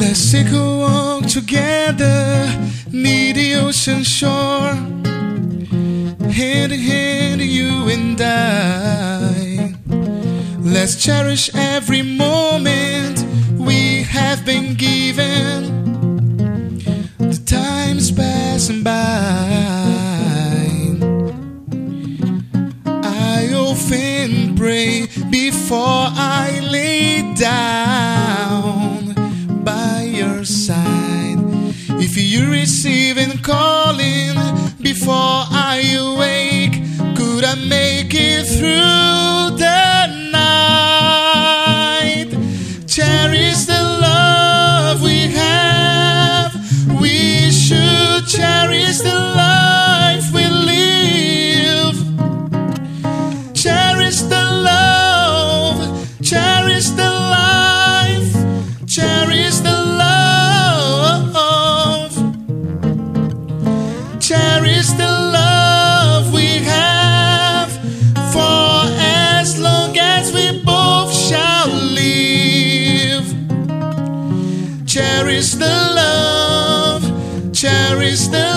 Let's take a walk together, near the ocean shore. Let's cherish every moment we have been given. The time's passing by. I often pray before I lay down by your side. If you receiving calling before cherish the love we have for as long as we both shall live. Cherish the love, cherish the